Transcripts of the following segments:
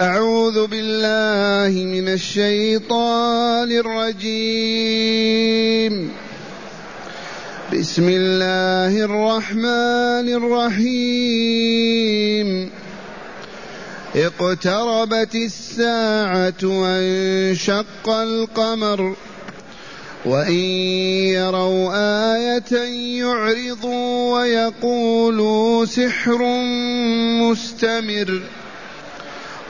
أعوذ بالله من الشيطان الرجيم. بسم الله الرحمن الرحيم. اقتربت الساعة وانشق القمر. وإن يروا آية يعرضوا ويقولوا سحر مستمر.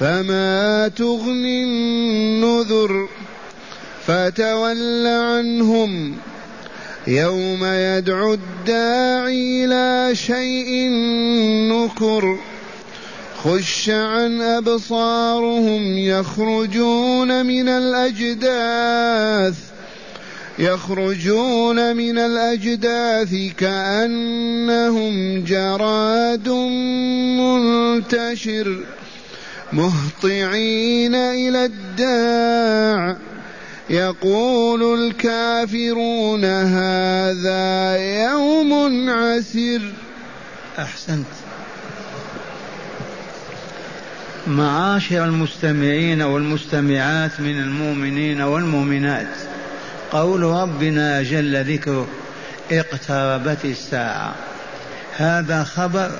فما تغني النذر فتول عنهم يوم يدعو الداعي إلى شيء نكر خش عن ابصارهم يخرجون من الاجداث يخرجون من الاجداث كانهم جراد منتشر مهطعين إلى الداع. يقول الكافرون هذا يوم عسر أحسنت. معاشر المستمعين والمستمعات من المؤمنين والمؤمنات قول ربنا جل ذكره اقتربت الساعة. هذا خبر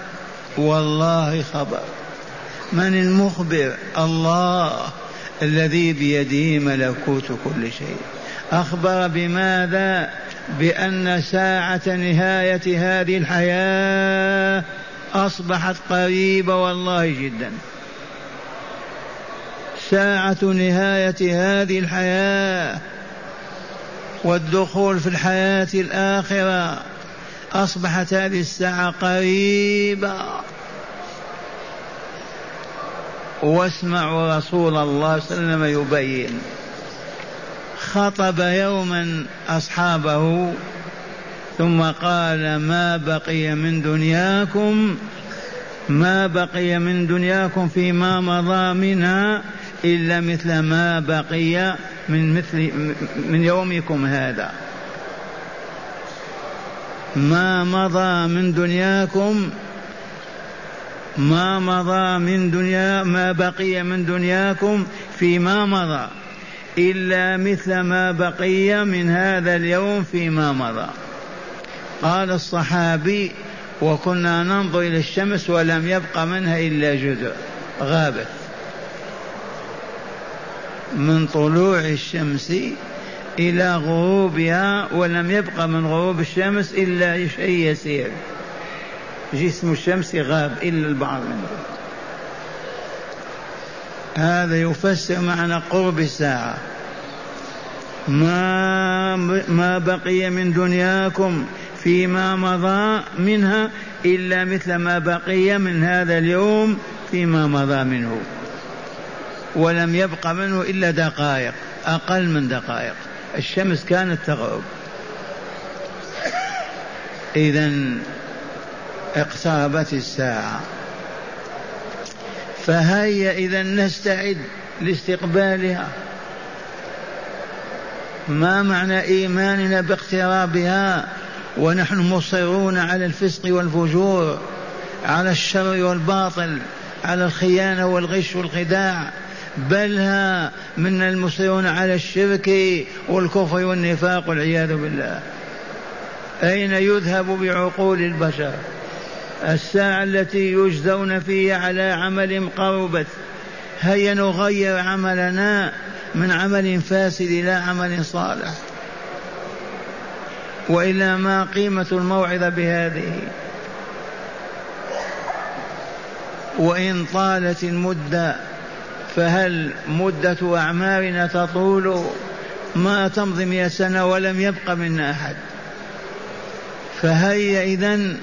والله خبر. من المخبر؟ الله الذي بيده ملكوت كل شيء. أخبر بماذا؟ بأن ساعة نهاية هذه الحياة أصبحت قريبة والله جدا. ساعة نهاية هذه الحياة والدخول في الحياة الآخرة أصبحت هذه الساعة قريبة. واسمعوا رسول الله صلى الله عليه وسلم يبين. خطب يوما أصحابه ثم قال ما بقي من دنياكم ما بقي من دنياكم فيما مضى منها إلا مثل ما بقي من مثل من يومكم هذا. ما مضى من دنياكم ما مضى من دنيا ما بقي من دنياكم فيما مضى. إلا مثل ما بقي من هذا اليوم فيما مضى. قال الصحابي وكنا ننظر إلى الشمس ولم يبق منها إلا جزء. غابت. من طلوع الشمس إلى غروبها ولم يبق من غروب الشمس إلا شيء يسير. جسم الشمس غاب إلا البعض منه هذا يفسر معنى قرب الساعة. ما ما بقي من دنياكم فيما مضى منها إلا مثل ما بقي من هذا اليوم فيما مضى منه. ولم يبق منه إلا دقائق أقل من دقائق. الشمس كانت تغرب. إذا اقتربت الساعة. فهيا إذا نستعد لاستقبالها. ما معنى إيماننا باقترابها؟ ونحن مصرون على الفسق والفجور على الشر والباطل على الخيانة والغش والخداع. بل ها من المصرون على الشرك والكفر والنفاق والعياذ بالله. أين يذهب بعقول البشر؟ الساعة التي يجزون فيها على عمل قربت. هيا نغير عملنا من عمل فاسد إلى عمل صالح. وإلا ما قيمة الموعظة بهذه. وإن طالت المدة فهل مدة أعمارنا تطول؟ ما تمضي مئة سنة ولم يبق منا أحد. فهيا إذن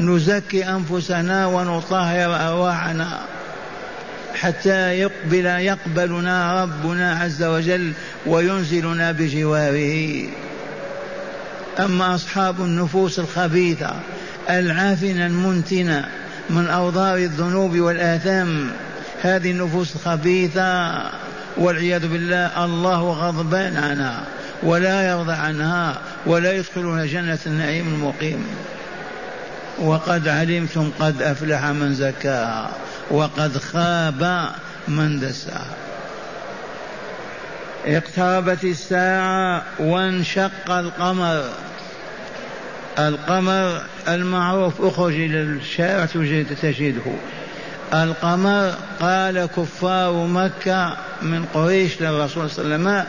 نزكي أنفسنا ونطهر أرواحنا حتى يقبل يقبلنا ربنا عز وجل وينزلنا بجواره. أما أصحاب النفوس الخبيثة العافنة المنتنة من أوضار الذنوب والآثام هذه النفوس الخبيثة والعياذ بالله الله غضبان عنها ولا يرضى عنها ولا يدخلون جنة النعيم المقيم. وقد علمتم قد أفلح من زكاها وقد خاب من دساها اقتربت الساعة وانشق القمر. القمر المعروف أخرج إلى الشارع تجده. القمر قال كفار مكة من قريش للرسول صلى الله عليه وسلم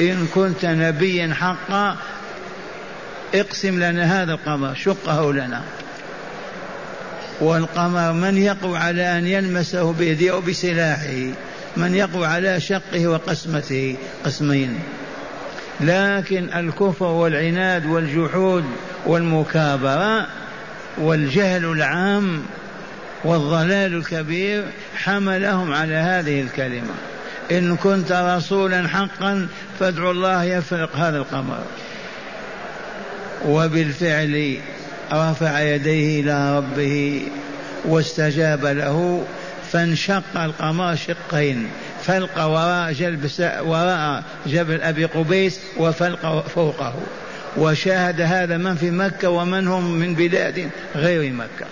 إن كنت نبيا حقا اقسم لنا هذا القمر شقه لنا. والقمر من يقوى على أن يلمسه بيده أو بسلاحه؟ من يقوى على شقه وقسمته؟ قسمين. لكن الكفر والعناد والجحود والمكابرة والجهل العام والضلال الكبير حملهم على هذه الكلمة. إن كنت رسولا حقا فادعوا الله يفرق هذا القمر. وبالفعل رفع يديه إلى ربه واستجاب له فانشق القمر شقين فلق وراء جلب وراء جبل أبي قبيس وفلق فوقه. وشاهد هذا من في مكة ومن هم من بلاد غير مكة.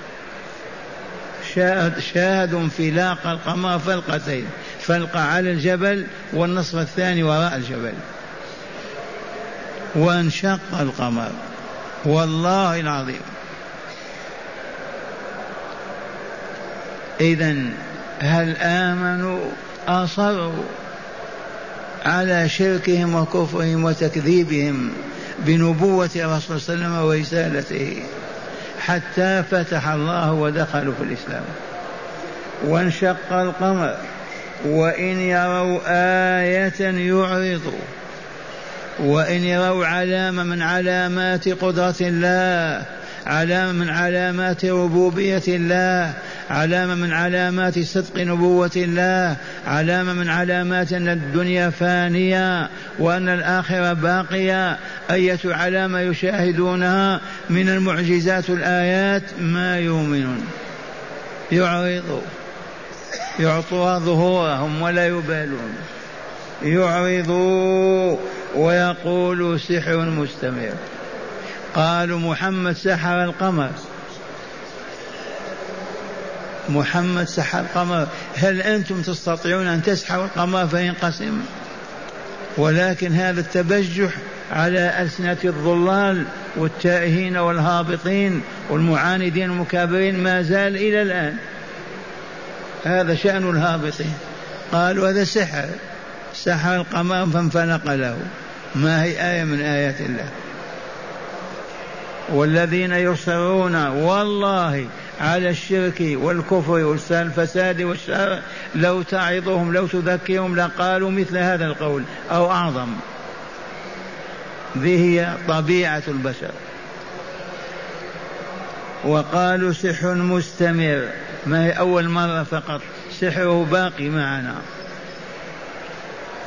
شاهد شاهد انفلاق القمر فلقتين فلقة على الجبل والنصف الثاني وراء الجبل. وانشق القمر. والله العظيم. إذا هل آمنوا أصروا على شركهم وكفرهم وتكذيبهم بنبوة الرسول صلى الله عليه وسلم ورسالته حتى فتح الله ودخلوا في الإسلام. وانشق القمر وإن يروا آية يعرضوا. وإن يروا علامة من علامات قدرة الله علامة من علامات ربوبية الله علامة من علامات صدق نبوة الله علامة من علامات أن الدنيا فانية وأن الآخرة باقية أية علامة يشاهدونها من المعجزات الآيات ما يؤمنون. يعرضوا يعطوها ظهورهم ولا يبالون. يعرضوا ويقولوا سحر مستمر. قالوا محمد سحر القمر. محمد سحر القمر. هل أنتم تستطيعون أن تسحروا القمر فينقسم ولكن هذا التبجح على ألسنة الضلال والتائهين والهابطين والمعاندين المكابرين ما زال إلى الآن. هذا شأن الهابطين. قالوا هذا سحر. سحر القمر فانفلق له. ما هي آية من آيات الله. والذين يصرون والله على الشرك والكفر والفساد والشر لو تعظهم لو تذكرهم لقالوا مثل هذا القول أو أعظم. ذي هي طبيعة البشر. وقالوا سحر مستمر. ما هي أول مرة فقط. سحره باقي معنا.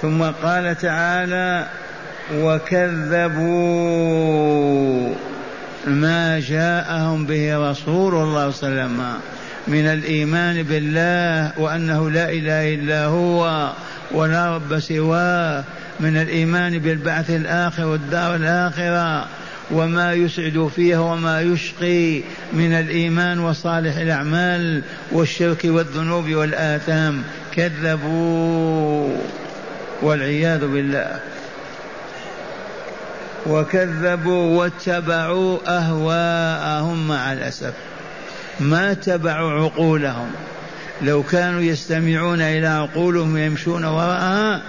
ثم قال تعالى وكذبوا ما جاءهم به رسول الله صلى الله عليه وسلم من الإيمان بالله وأنه لا إله إلا هو ولا رب سواه من الإيمان بالبعث الآخر والدار الآخرة وما يسعد فيها وما يشقي من الإيمان وصالح الأعمال والشرك والذنوب والآثام. كذبوا. والعياذ بالله. وكذبوا واتبعوا أهواءهم مع الأسف. ما اتبعوا عقولهم. لو كانوا يستمعون إلى عقولهم ويمشون وراءها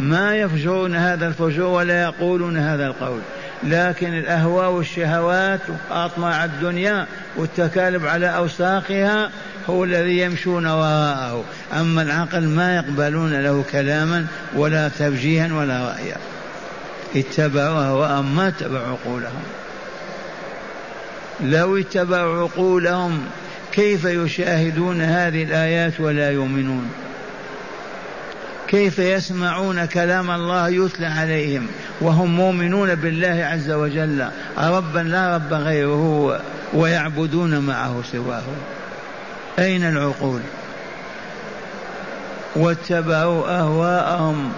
ما يفجرون هذا الفجور ولا يقولون هذا القول. لكن الأهواء والشهوات وأطماع الدنيا والتكالب على اوساقها هو الذي يمشون وراءه. أما العقل ما يقبلون له كلاما ولا توجيها ولا رأيا. اتبعوا أهواءهم ما اتبعوا عقولهم. لو اتبعوا عقولهم كيف يشاهدون هذه الآيات ولا يؤمنون؟ كيف يسمعون كلام الله يتلى عليهم وهم مؤمنون بالله عز وجل؟ ربا لا رب غيره ويعبدون معه سواه. أين العقول؟ واتبعوا أهواءهم.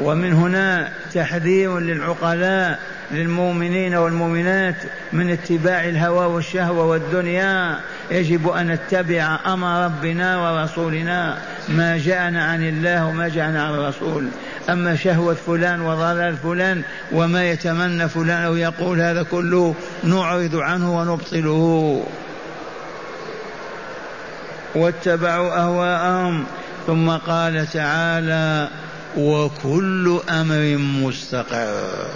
ومن هنا تحذير للعقلاء للمؤمنين والمؤمنات من اتباع الهوى والشهوة والدنيا. يجب أن نتبع أمر ربنا ورسولنا. ما جاءنا عن الله وما جاءنا عن الرسول. أما شهوة فلان وضلال فلان وما يتمنى فلان أو يقول هذا كله نعرض عنه ونبطله. واتبعوا أهواءهم. ثم قال تعالى وكل أمر مستقر.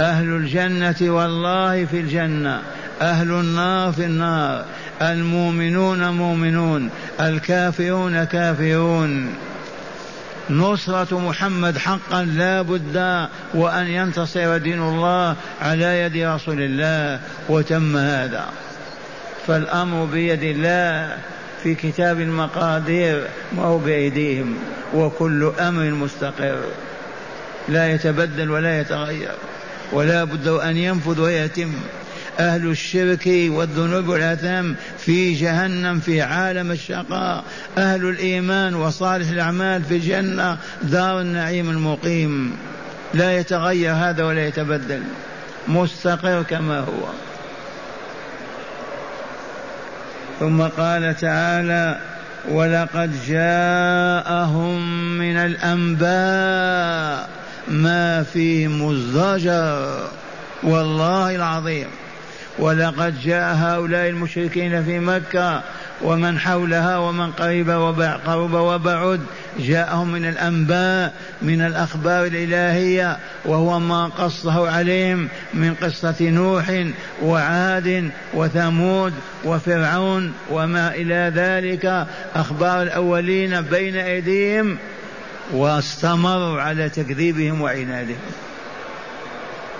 أهل الجنة والله في الجنة أهل النار في النار المؤمنون مؤمنون الكافرون كافرون. نصرة محمد حقا لا بد وأن ينتصر دين الله على يد رسول الله وتم هذا. فالأمر بيد الله في كتاب المقادير ما هو بأيديهم وكل أمر مستقر. لا يتبدل ولا يتغير ولا بد أن ينفذ ويتم. أهل الشرك والذنوب والآثام في جهنم في عالم الشقاء. أهل الإيمان وصالح الأعمال في الجنة دار النعيم المقيم. لا يتغير هذا ولا يتبدل. مستقر كما هو. ثم قال تعالى ولقد جاءهم من الأنباء ما فيه مزدجر. والله العظيم. ولقد جاء هؤلاء المشركين في مكة ومن حولها ومن قرب وقرب وبعد. جاءهم من الأنباء من الأخبار الإلهية وهو ما قصه عليهم من قصة نوح وعاد وثمود وفرعون وما إلى ذلك. أخبار الأولين بين أيديهم واستمروا على تكذيبهم وعنادهم.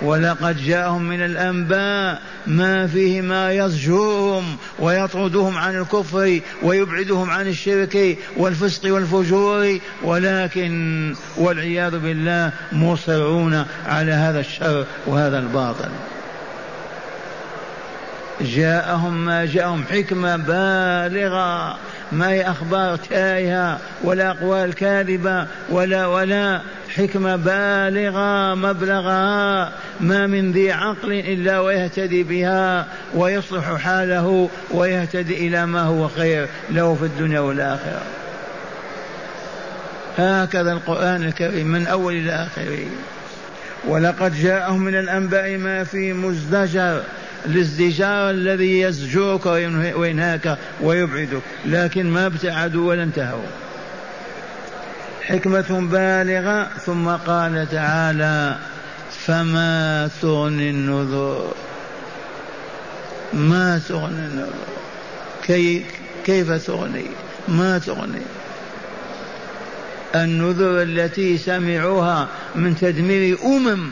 ولقد جاءهم من الأنباء ما فيه ما يزجرهم ويطردهم عن الكفر ويبعدهم عن الشرك والفسق والفجور ولكن والعياذ بالله مصرون على هذا الشر وهذا الباطل. جاءهم ما جاءهم حكمة بالغة ما هي أخبار تائهة ولا أقوال كاذبة ولا ولا حكمة بالغة مبلغها ما من ذي عقل إلا ويهتدي بها ويصلح حاله ويهتدي إلى ما هو خير له في الدنيا والآخرة. هكذا القرآن الكريم من أول إلى آخره. ولقد جاءهم من الأنباء ما فيه مزدجر الازدجار الذي يزجرك وينهاك ويبعدك لكن ما ابتعدوا ولا انتهوا. حكمة بالغة ثم قال تعالى فما تغني النذر. ما تغني النذر. كي كيف تغني؟ ما تغني. النذر التي سمعوها من تدمير أمم.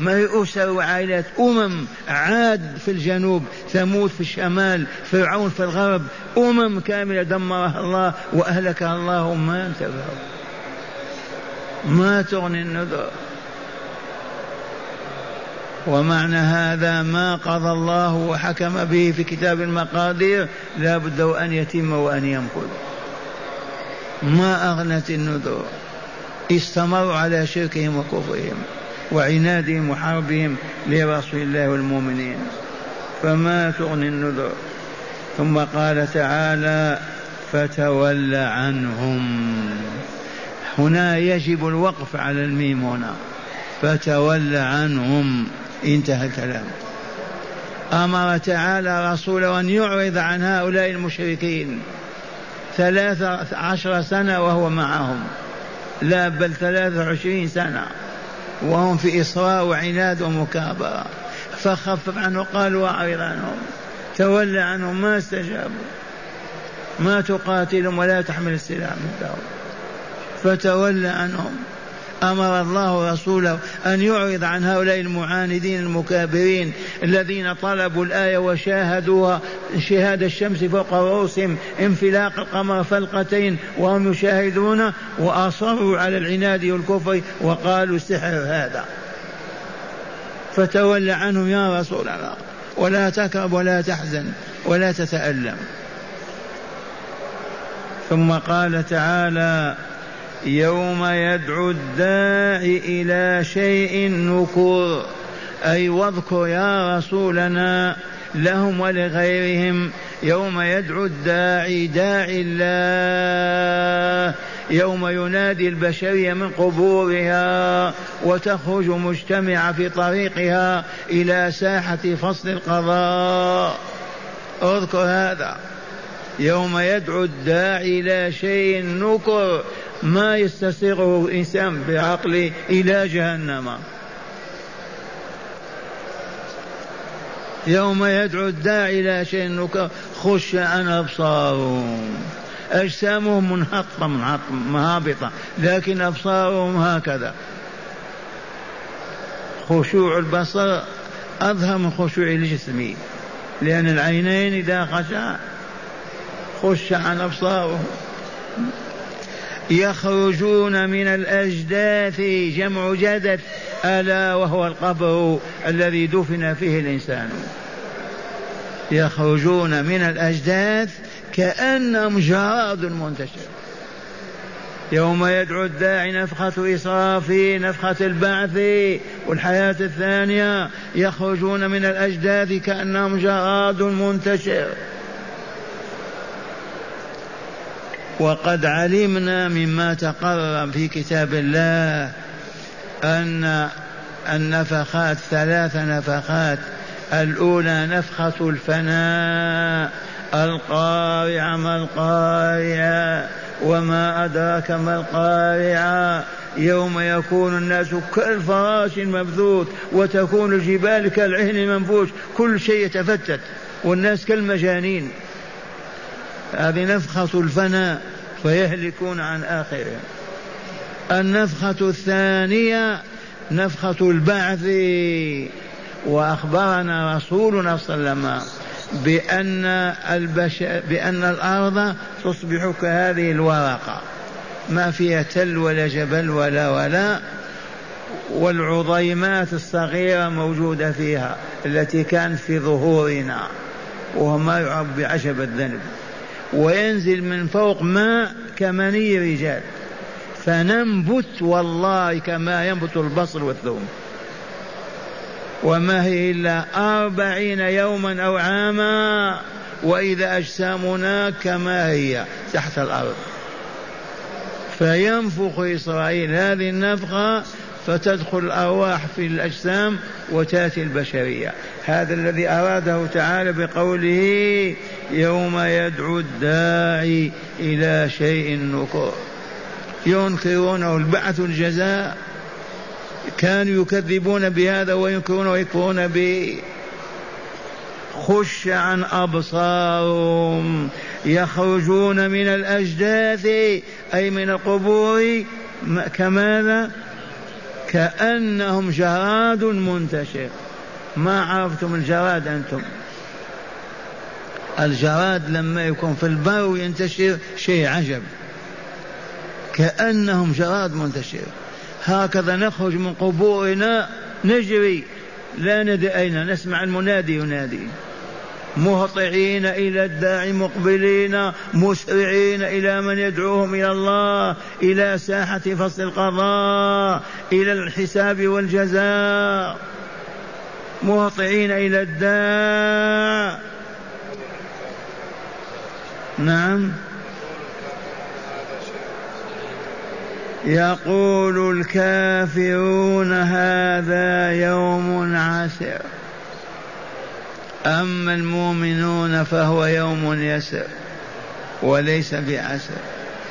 ما هي أسر وعائلات أمم عاد في الجنوب ثمود في الشمال فرعون في الغرب أمم كاملة دمرها الله وأهلكها الله ما انتبهوا. ما تغني النذر. ومعنى هذا ما قضى الله وحكم به في كتاب المقادير لا بد أن يتم وأن ينفذ ما أغنت النذر. استمروا على شركهم وكفرهم. وعنادهم وحربهم لرسول الله والمؤمنين. فما تغني النذر. ثم قال تعالى فتول عنهم. هنا يجب الوقف على الميم هنا. فتول عنهم. انتهى الكلام. أمر تعالى رسوله أن يعرض عن هؤلاء المشركين ثلاثة عشر سنة وهو معهم. لا بل ثلاثة وعشرين سنة. وهم في إصرار وعناد ومكابرة. فخفف عنه قال وأعرض عنهم. تولى عنهم ما استجابوا. ما تقاتلهم ولا تحمل السلاح من فتولى عنهم. أمر الله رسوله أن يعرض عن هؤلاء المعاندين المكابرين الذين طلبوا الآية وشاهدوها شهاد الشمس فوق رؤوسهم انفلاق القمر فلقتين وهم يشاهدون وأصروا على العناد والكفر وقالوا سحر هذا. فتولى عنهم يا رسول الله ولا تكرب ولا تحزن ولا تتألم. ثم قال تعالى يوم يدعو الداعي إلى شيء نكر. أي واذكر يا رسولنا لهم ولغيرهم. يوم يدعو الداعي داعي الله. يوم ينادي البشرية من قبورها وتخرج مجتمعة في طريقها إلى ساحة فصل القضاء. اذكر هذا. يوم يدعو الداعي إلى شيء نكر. ما يستسيغه الإنسان بعقله إلى جهنم. يوم يدعو الداعي إلى شيء خش عن أبصارهم. أجسامهم منحطة مهابطة لكن أبصارهم هكذا. خشوع البصر أظهر من خشوع الجسم لأن العينين إذا خشع خش عن أبصارهم. يخرجون من الأجداث جمع جدث ألا وهو القبر الذي دفن فيه الإنسان. يخرجون من الأجداث كأنهم جراد منتشر. يوم يدعو الداعي نفخة إسرافي نفخة البعث. والحياة الثانية يخرجون من الأجداث كأنهم جراد منتشر. وقد علمنا مما تقرر في كتاب الله أن النفخات ثلاث نفخات. الأولى نفخة الفناء. القارعة ما القارعة؟ وما أدراك ما القارعة؟ يوم يكون الناس كالفراش المبثوث وتكون الجبال كالعهن المنفوش. كل شيء يتفتت. والناس كالمجانين. هذه نفخة الفناء فيهلكون عن آخرهم. النفخة الثانية نفخة البعث. وأخبرنا رسولنا صلى الله عليه وسلم بأن البشر بأن الأرض تصبح كهذه الورقة. ما فيها تل ولا جبل ولا ولا والعظيمات الصغيرة موجودة فيها التي كانت في ظهورنا وهو ما يعرف بعشب الذنب. وينزل من فوق ماء كمني رجال. فننبت والله كما ينبت البصل والثوم. وما هي إلا أربعين يوما أو عاما وإذا أجسامنا كما هي تحت الأرض. فينفخ إسرائيل هذه النفخة فتدخل الأرواح في الأجسام وتأتي البشرية. هذا الذي أراده تعالى بقوله يوم يدعو الداعي إلى شيء نكر ينكرونه البعث الجزاء. كانوا يكذبون بهذا وينكرون ويكفرون به خش عن أبصارهم. يخرجون من الأجداث أي من القبور. كماذا؟ كأنهم جراد منتشر. ما عرفتم الجراد أنتم. الجراد لما يكون في البر وينتشر شيء عجب. كأنهم جراد منتشر. هكذا نخرج من قبورنا نجري. لا ندري أين نسمع المنادي ينادي. مهطعين إلى الداعي مقبلين مسرعين إلى من يدعوهم إلى الله إلى ساحة فصل القضاء إلى الحساب والجزاء. مهطعين إلى الداع نعم. يقول الكافرون هذا يوم عسر. أما المؤمنون فهو يوم يسر وليس بعسر.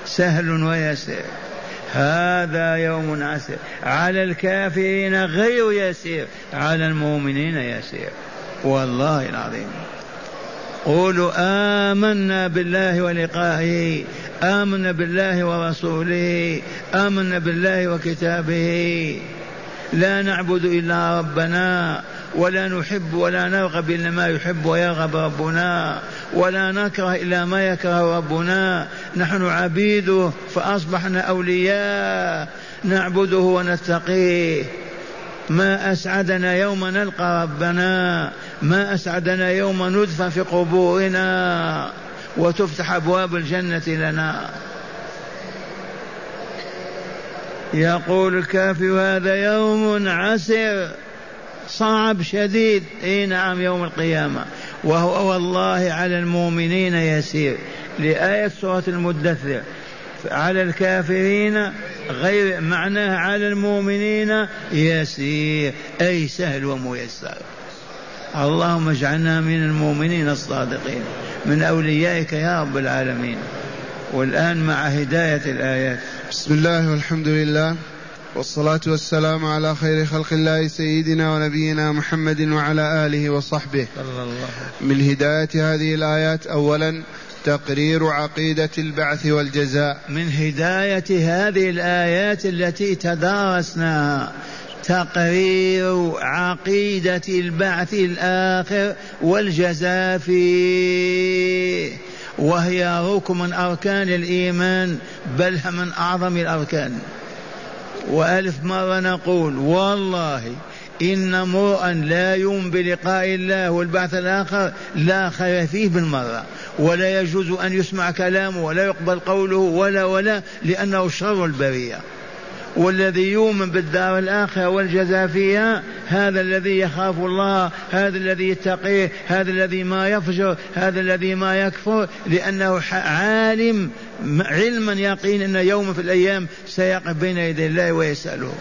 سهل ويسير هذا يوم عسر على الكافرين غير يسير على المؤمنين يسير. والله العظيم. قولوا آمنا بالله ولقائه آمنا بالله ورسوله آمنا بالله وكتابه. لا نعبد إلا ربنا ولا نحب ولا نرغب إلا ما يحب ويرغب ربنا ولا نكره إلا ما يكره ربنا. نحن عبيده فأصبحنا أولياء نعبده ونتقيه. ما أسعدنا يوم نلقى ربنا ما أسعدنا يوم ندفن في قبورنا. وتفتح أبواب الجنة لنا. يقول الكافر هذا يوم عسر صعب شديد. إي نعم يوم القيامة. وهو والله على المؤمنين يسير. لآية سورة المدثر. على الكافرين غير معناه على المؤمنين يسير. أي سهل وميسر. اللهم اجعلنا من المؤمنين الصادقين. من أوليائك يا رب العالمين. والآن مع هداية الآيات. بسم الله والحمد لله. والصلاة والسلام على خير خلق الله سيدنا ونبينا محمد وعلى آله وصحبه. من هداية هذه الآيات أولا تقرير عقيدة البعث والجزاء. من هداية هذه الآيات التي تدارسناها تقرير عقيدة البعث الآخر والجزاء فيه. وهي ركن من أركان الإيمان بل من أعظم الأركان. وألف مرة نقول والله إن امرؤا لا يؤمن بلقاء الله والبعث الآخر لا خير فيه بالمرة ولا يجوز أن يسمع كلامه ولا يقبل قوله ولا ولا لأنه شر البرية. والذي يؤمن بالدار الآخرة والجزاء فيها هذا الذي يخاف الله هذا الذي يتقيه هذا الذي ما يفجر هذا الذي ما يكفر لأنه عالم علما يقين أن يوم في الأيام سيقف بين يدي الله ويسأله.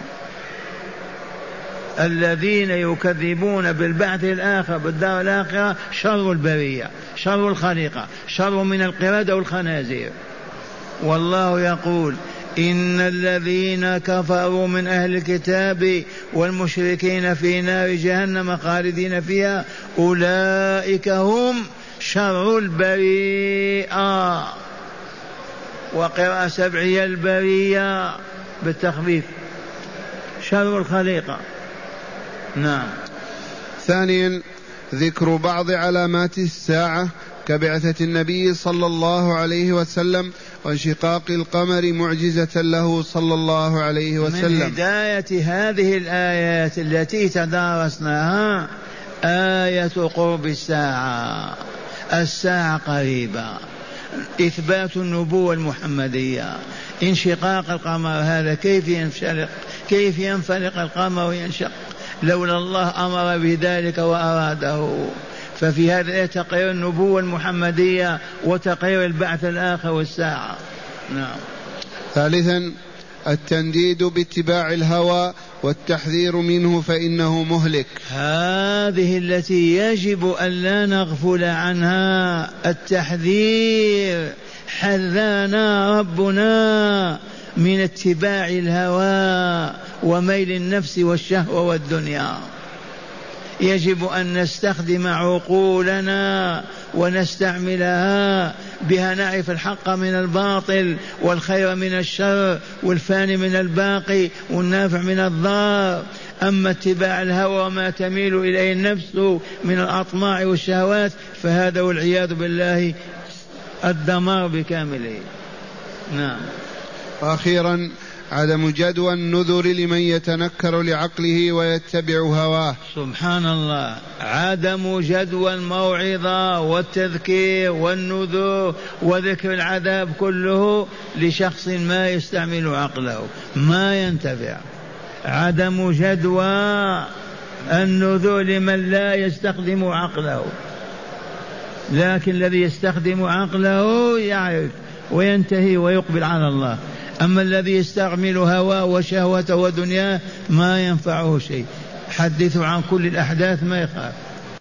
الذين يكذبون بالبعث الآخر بالدار الآخرة شر البرية شر الخليقة شر من القردة والخنازير والله يقول إن الذين كفروا من أهل الكتاب والمشركين في نار جهنم خالدين فيها أولئك هم شر البريئة. وقراءة سبعية البرية بالتخفيف. شر الخليقة. نعم. ثانيا ذكر بعض علامات الساعة كبعثة النبي صلى الله عليه وسلم وانشقاق القمر معجزة له صلى الله عليه وسلم. من هداية هذه الآيات التي تدارسناها آية قرب الساعة. الساعة قريبة. إثبات النبوة المحمدية. انشقاق القمر هذا كيف ينفلق؟ كيف ينفلق القمر وينشق؟ لولا الله أمر بذلك وأراده. ففي هذا تقرير النبوة المحمدية وتقرير البعث الآخر والساعة. نعم. ثالثا التنديد باتباع الهوى والتحذير منه فإنه مهلك. هذه التي يجب أن لا نغفل عنها التحذير. حذرنا ربنا من اتباع الهوى وميل النفس والشهوة والدنيا. يجب أن نستخدم عقولنا ونستعملها بها نعرف الحق من الباطل والخير من الشر والفاني من الباقي والنافع من الضار. أما اتباع الهوى وما تميل إليه النفس من الأطماع والشهوات فهذا والعياذ بالله الدمار بكامله. نعم. وأخيرا عدم جدوى النذر لمن يتنكر لعقله ويتبع هواه. سبحان الله عدم جدوى الموعظة والتذكير والنذور وذكر العذاب كله لشخص ما يستعمل عقله ما ينتفع. عدم جدوى النذور لمن لا يستخدم عقله. لكن الذي يستخدم عقله يعرف وينتهي ويقبل على الله. أما الذي يستعمل هواه وشهوته ودنياه ما ينفعه شيء. حدثوا عن كل الأحداث ما يخاف.